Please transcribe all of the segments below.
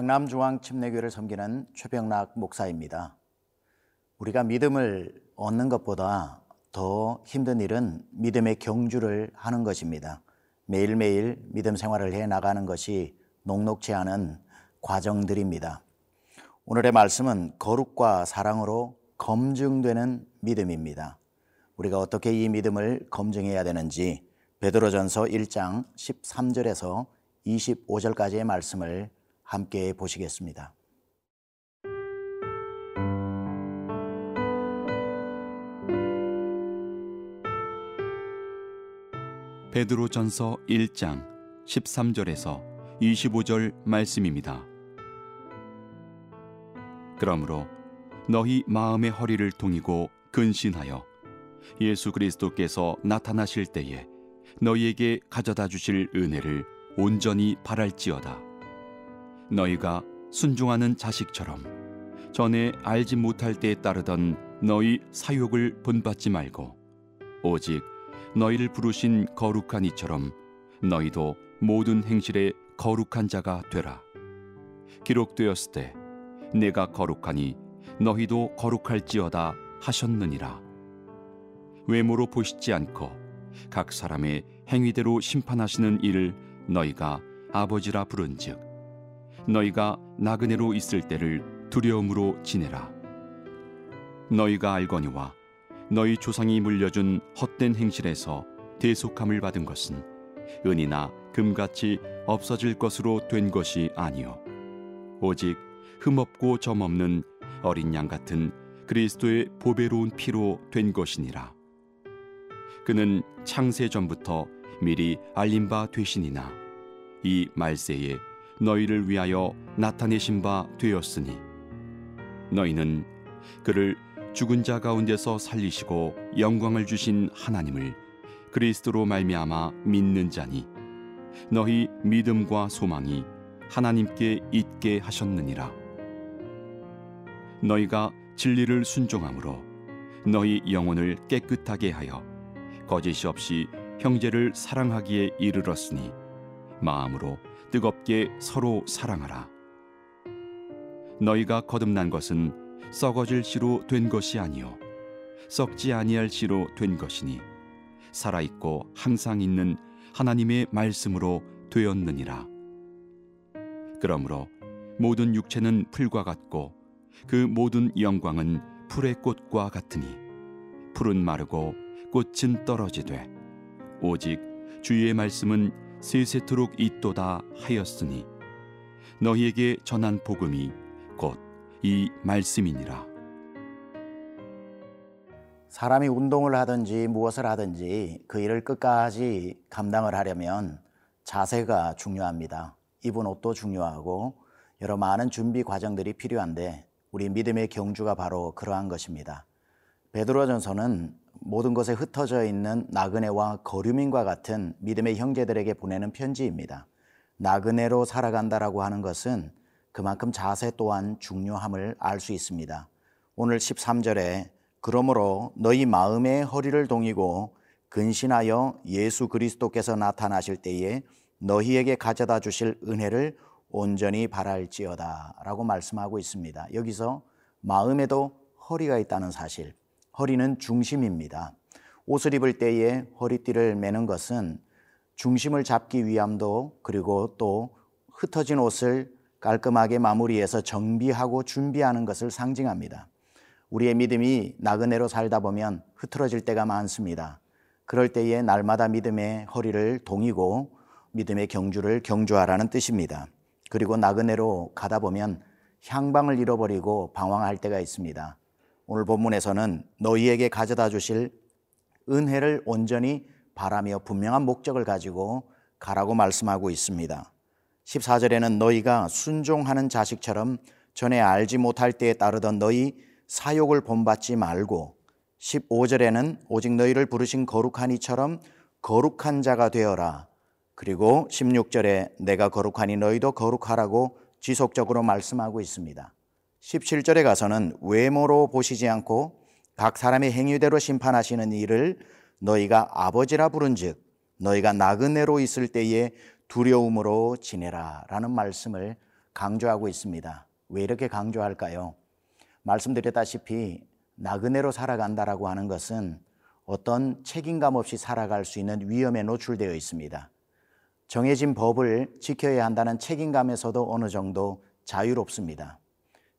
강남중앙침례교를 섬기는 최병락 목사입니다. 우리가 믿음을 얻는 것보다 더 힘든 일은 믿음의 경주를 하는 것입니다. 매일매일 믿음 생활을 해 나가는 것이 녹록지 않은 과정들입니다. 오늘의 말씀은 거룩과 사랑으로 검증되는 믿음입니다. 우리가 어떻게 이 믿음을 검증해야 되는지 베드로전서 1장 13절에서 25절까지의 말씀을 함께 보시겠습니다. 베드로전서 1장 13절에서 25절 말씀입니다. 그러므로 너희 마음의 허리를 동이고 근신하여 예수 그리스도께서 나타나실 때에 너희에게 가져다 주실 은혜를 온전히 바랄지어다. 너희가 순종하는 자식처럼 전에 알지 못할 때에 따르던 너희 사욕을 본받지 말고 오직 너희를 부르신 거룩한 이처럼 너희도 모든 행실에 거룩한 자가 되라. 기록되었을 때 내가 거룩하니 너희도 거룩할지어다 하셨느니라. 외모로 보시지 않고 각 사람의 행위대로 심판하시는 이를 너희가 아버지라 부른즉 너희가 나그네로 있을 때를 두려움으로 지내라. 너희가 알거니와 너희 조상이 물려준 헛된 행실에서 대속함을 받은 것은 은이나 금같이 없어질 것으로 된 것이 아니요 오직 흠없고 점없는 어린 양 같은 그리스도의 보배로운 피로 된 것이니라 그는 창세 전부터 미리 알림 바 되시니나 이 말세에 너희를 위하여 나타내신 바 되었으니 너희는 그를 죽은 자 가운데서 살리시고 영광을 주신 하나님을 그리스도로 말미암아 믿는 자니 너희 믿음과 소망이 하나님께 있게 하셨느니라. 너희가 진리를 순종함으로 너희 영혼을 깨끗하게 하여 거짓이 없이 형제를 사랑하기에 이르렀으니 마음으로 뜨겁게 서로 사랑하라. 너희가 거듭난 것은 썩어질 씨로 된 것이 아니요. 썩지 아니할 씨로 된 것이니 살아 있고 항상 있는 하나님의 말씀으로 되었느니라. 그러므로 모든 육체는 풀과 같고 그 모든 영광은 풀의 꽃과 같으니 풀은 마르고 꽃은 떨어지되 오직 주의 말씀은 세세토록 있도다 하였으니 너희에게 전한 복음이 곧 이 말씀이니라. 사람이 운동을 하든지 무엇을 하든지 그 일을 끝까지 감당을 하려면 자세가 중요합니다. 입은 옷도 중요하고 여러 많은 준비 과정들이 필요한데 우리 믿음의 경주가 바로 그러한 것입니다. 베드로전서는 모든 것에 흩어져 있는 나그네와 거류민과 같은 믿음의 형제들에게 보내는 편지입니다. 나그네로 살아간다라고 하는 것은 그만큼 자세 또한 중요함을 알 수 있습니다. 오늘 13절에 그러므로 너희 마음의 허리를 동이고 근신하여 예수 그리스도께서 나타나실 때에 너희에게 가져다 주실 은혜를 온전히 바랄지어다 라고 말씀하고 있습니다. 여기서 마음에도 허리가 있다는 사실, 허리는 중심입니다. 옷을 입을 때에 허리띠를 매는 것은 중심을 잡기 위함도 그리고 또 흩어진 옷을 깔끔하게 마무리해서 정비하고 준비하는 것을 상징합니다. 우리의 믿음이 나그네로 살다 보면 흐트러질 때가 많습니다. 그럴 때에 날마다 믿음의 허리를 동이고 믿음의 경주를 경주하라는 뜻입니다. 그리고 나그네로 가다 보면 향방을 잃어버리고 방황할 때가 있습니다. 오늘 본문에서는 너희에게 가져다 주실 은혜를 온전히 바라며 분명한 목적을 가지고 가라고 말씀하고 있습니다. 14절에는 너희가 순종하는 자식처럼 전에 알지 못할 때에 따르던 너희 사욕을 본받지 말고 15절에는 오직 너희를 부르신 거룩한 이처럼 거룩한 자가 되어라. 그리고 16절에 내가 거룩하니 너희도 거룩하라고 지속적으로 말씀하고 있습니다. 17절에 가서는 외모로 보시지 않고 각 사람의 행위대로 심판하시는 일을 너희가 아버지라 부른즉 너희가 나그네로 있을 때에 두려움으로 지내라 라는 말씀을 강조하고 있습니다. 왜 이렇게 강조할까요? 말씀드렸다시피 나그네로 살아간다라고 하는 것은 어떤 책임감 없이 살아갈 수 있는 위험에 노출되어 있습니다. 정해진 법을 지켜야 한다는 책임감에서도 어느 정도 자유롭습니다.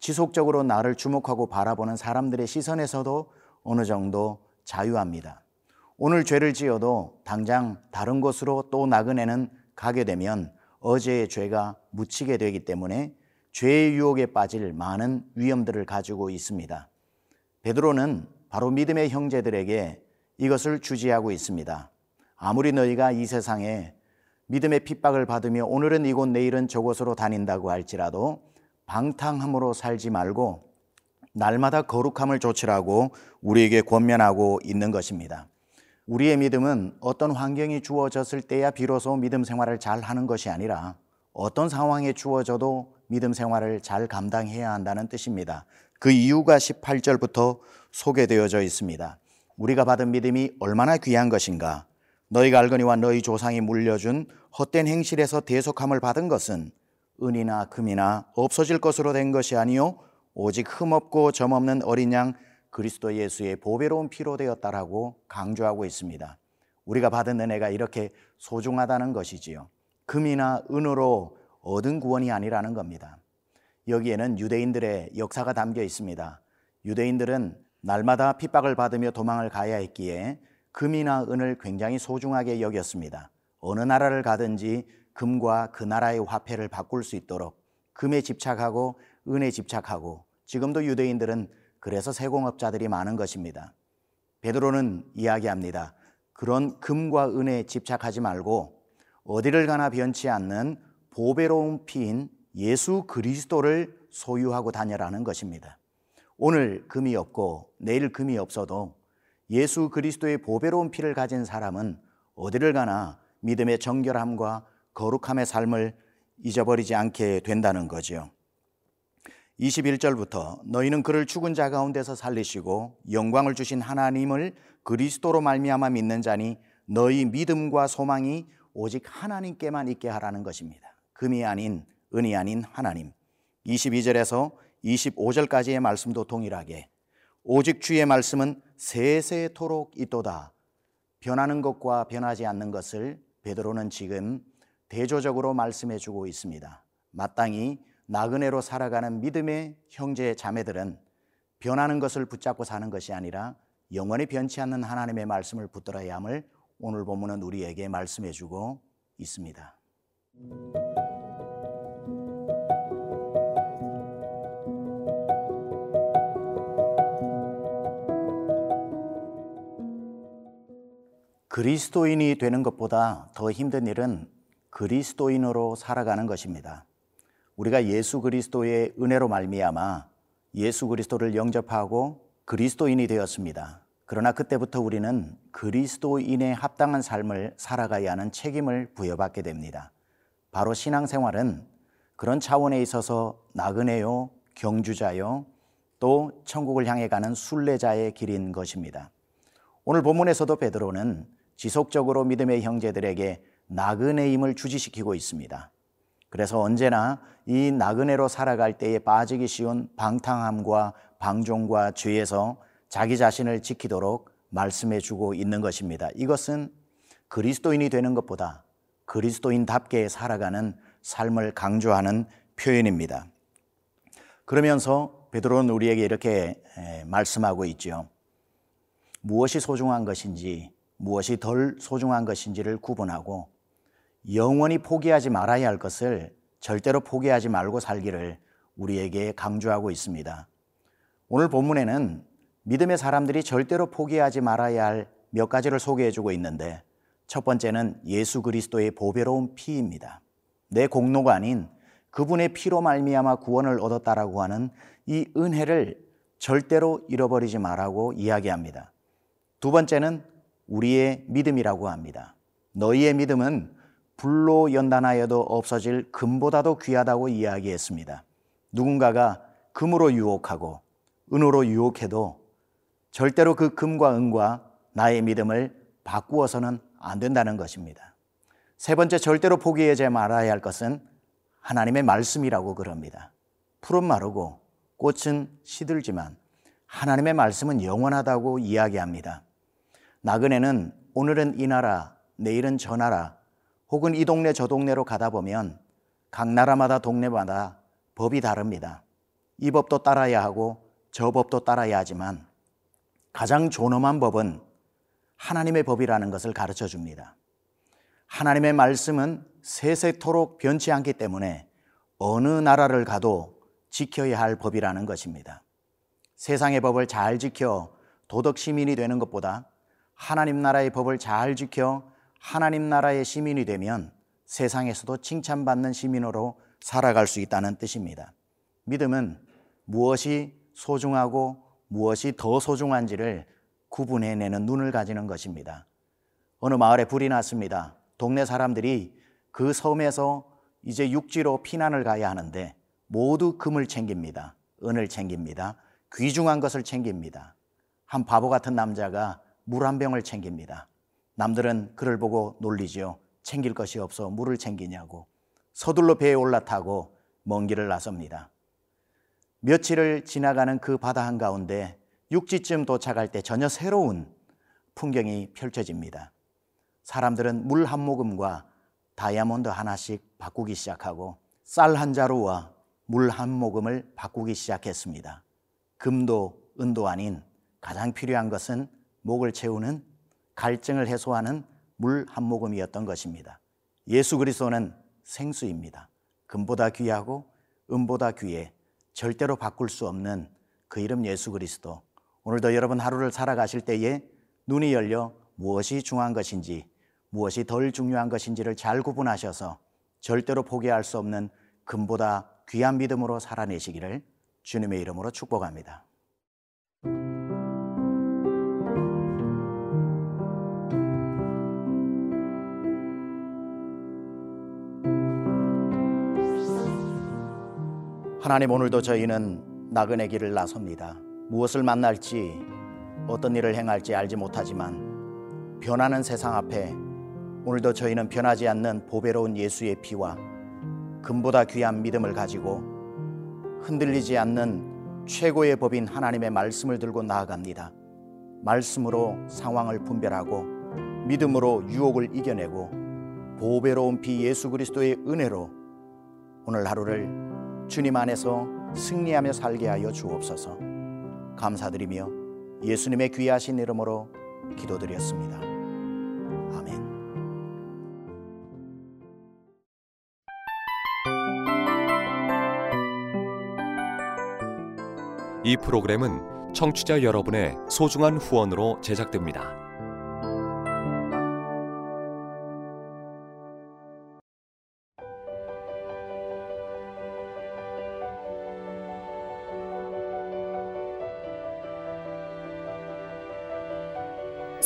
지속적으로 나를 주목하고 바라보는 사람들의 시선에서도 어느 정도 자유합니다. 오늘 죄를 지어도 당장 다른 곳으로 또 나그네는 가게 되면 어제의 죄가 묻히게 되기 때문에 죄의 유혹에 빠질 많은 위험들을 가지고 있습니다. 베드로는 바로 믿음의 형제들에게 이것을 주지하고 있습니다. 아무리 너희가 이 세상에 믿음의 핍박을 받으며 오늘은 이곳 내일은 저곳으로 다닌다고 할지라도 방탕함으로 살지 말고 날마다 거룩함을 조치라고 우리에게 권면하고 있는 것입니다. 우리의 믿음은 어떤 환경이 주어졌을 때야 비로소 믿음 생활을 잘 하는 것이 아니라 어떤 상황에 주어져도 믿음 생활을 잘 감당해야 한다는 뜻입니다. 그 이유가 18절부터 소개되어져 있습니다. 우리가 받은 믿음이 얼마나 귀한 것인가? 너희가 알거니와 너희 조상이 물려준 헛된 행실에서 대속함을 받은 것은 은이나 금이나 없어질 것으로 된 것이 아니요 오직 흠없고 점없는 어린 양 그리스도 예수의 보배로운 피로 되었다라고 강조하고 있습니다. 우리가 받은 은혜가 이렇게 소중하다는 것이지요. 금이나 은으로 얻은 구원이 아니라는 겁니다. 여기에는 유대인들의 역사가 담겨 있습니다. 유대인들은 날마다 핍박을 받으며 도망을 가야 했기에 금이나 은을 굉장히 소중하게 여겼습니다. 어느 나라를 가든지 금과 그 나라의 화폐를 바꿀 수 있도록 금에 집착하고 은에 집착하고 지금도 유대인들은 그래서 세공업자들이 많은 것입니다. 베드로는 이야기합니다. 그런 금과 은에 집착하지 말고 어디를 가나 변치 않는 보배로운 피인 예수 그리스도를 소유하고 다녀라는 것입니다. 오늘 금이 없고 내일 금이 없어도 예수 그리스도의 보배로운 피를 가진 사람은 어디를 가나 믿음의 정결함과 거룩함의 삶을 잊어버리지 않게 된다는 거지요. 21절부터 너희는 그를 죽은 자 가운데서 살리시고 영광을 주신 하나님을 그리스도로 말미암아 믿는 자니 너희 믿음과 소망이 오직 하나님께만 있게 하라는 것입니다. 금이 아닌 은이 아닌 하나님. 22절에서 25절까지의 말씀도 동일하게 오직 주의 말씀은 세세토록 있도다. 변하는 것과 변하지 않는 것을 베드로는 지금 대조적으로 말씀해 주고 있습니다. 마땅히 나그네로 살아가는 믿음의 형제 자매들은 변하는 것을 붙잡고 사는 것이 아니라 영원히 변치 않는 하나님의 말씀을 붙들어야 함을 오늘 본문은 우리에게 말씀해 주고 있습니다. 그리스도인이 되는 것보다 더 힘든 일은 그리스도인으로 살아가는 것입니다. 우리가 예수 그리스도의 은혜로 말미암아 예수 그리스도를 영접하고 그리스도인이 되었습니다. 그러나 그때부터 우리는 그리스도인에 합당한 삶을 살아가야 하는 책임을 부여받게 됩니다. 바로 신앙생활은 그런 차원에 있어서 나그네요, 경주자요, 또 천국을 향해 가는 순례자의 길인 것입니다. 오늘 본문에서도 베드로는 지속적으로 믿음의 형제들에게 나그네임을 주지시키고 있습니다. 그래서 언제나 이 나그네로 살아갈 때에 빠지기 쉬운 방탕함과 방종과 죄에서 자기 자신을 지키도록 말씀해 주고 있는 것입니다. 이것은 그리스도인이 되는 것보다 그리스도인답게 살아가는 삶을 강조하는 표현입니다. 그러면서 베드로는 우리에게 이렇게 말씀하고 있죠. 무엇이 소중한 것인지 무엇이 덜 소중한 것인지를 구분하고 영원히 포기하지 말아야 할 것을 절대로 포기하지 말고 살기를 우리에게 강조하고 있습니다. 오늘 본문에는 믿음의 사람들이 절대로 포기하지 말아야 할 몇 가지를 소개해 주고 있는데 첫 번째는 예수 그리스도의 보배로운 피입니다. 내 공로가 아닌 그분의 피로 말미암아 구원을 얻었다라고 하는 이 은혜를 절대로 잃어버리지 말라고 이야기합니다. 두 번째는 우리의 믿음이라고 합니다. 너희의 믿음은 불로 연단하여도 없어질 금보다도 귀하다고 이야기했습니다. 누군가가 금으로 유혹하고 은으로 유혹해도 절대로 그 금과 은과 나의 믿음을 바꾸어서는 안 된다는 것입니다. 세 번째 절대로 포기하지 말아야 할 것은 하나님의 말씀이라고 그럽니다. 풀은 마르고 꽃은 시들지만 하나님의 말씀은 영원하다고 이야기합니다. 나그네는 오늘은 이 나라, 내일은 저 나라, 혹은 이 동네 저 동네로 가다 보면 각 나라마다 동네마다 법이 다릅니다. 이 법도 따라야 하고 저 법도 따라야 하지만 가장 존엄한 법은 하나님의 법이라는 것을 가르쳐 줍니다. 하나님의 말씀은 세세토록 변치 않기 때문에 어느 나라를 가도 지켜야 할 법이라는 것입니다. 세상의 법을 잘 지켜 도덕 시민이 되는 것보다 하나님 나라의 법을 잘 지켜 하나님 나라의 시민이 되면 세상에서도 칭찬받는 시민으로 살아갈 수 있다는 뜻입니다. 믿음은 무엇이 소중하고 무엇이 더 소중한지를 구분해내는 눈을 가지는 것입니다. 어느 마을에 불이 났습니다. 동네 사람들이 그 섬에서 이제 육지로 피난을 가야 하는데 모두 금을 챙깁니다. 은을 챙깁니다. 귀중한 것을 챙깁니다. 한 바보 같은 남자가 물 한 병을 챙깁니다. 남들은 그를 보고 놀리지요. 챙길 것이 없어 물을 챙기냐고. 서둘러 배에 올라타고 먼 길을 나섭니다. 며칠을 지나가는 그 바다 한가운데 육지쯤 도착할 때 전혀 새로운 풍경이 펼쳐집니다. 사람들은 물 한 모금과 다이아몬드 하나씩 바꾸기 시작하고 쌀 한 자루와 물 한 모금을 바꾸기 시작했습니다. 금도 은도 아닌 가장 필요한 것은 목을 채우는 갈증을 해소하는 물 한 모금이었던 것입니다. 예수 그리스도는 생수입니다. 금보다 귀하고 은보다 귀해 절대로 바꿀 수 없는 그 이름 예수 그리스도. 오늘도 여러분 하루를 살아가실 때에 눈이 열려 무엇이 중요한 것인지, 무엇이 덜 중요한 것인지를 잘 구분하셔서 절대로 포기할 수 없는 금보다 귀한 믿음으로 살아내시기를 주님의 이름으로 축복합니다. 하나님 오늘도 저희는 나그네 길을 나섭니다. 무엇을 만날지 어떤 일을 행할지 알지 못하지만 변하는 세상 앞에 오늘도 저희는 변하지 않는 보배로운 예수의 피와 금보다 귀한 믿음을 가지고 흔들리지 않는 최고의 법인 하나님의 말씀을 들고 나아갑니다. 말씀으로 상황을 분별하고 믿음으로 유혹을 이겨내고 보배로운 피 예수 그리스도의 은혜로 오늘 하루를 주님 안에서 승리하며 살게 하여 주옵소서. 감사드리며 예수님의 귀하신 이름으로 기도드렸습니다. 아멘. 이 프로그램은 청취자 여러분의 소중한 후원으로 제작됩니다.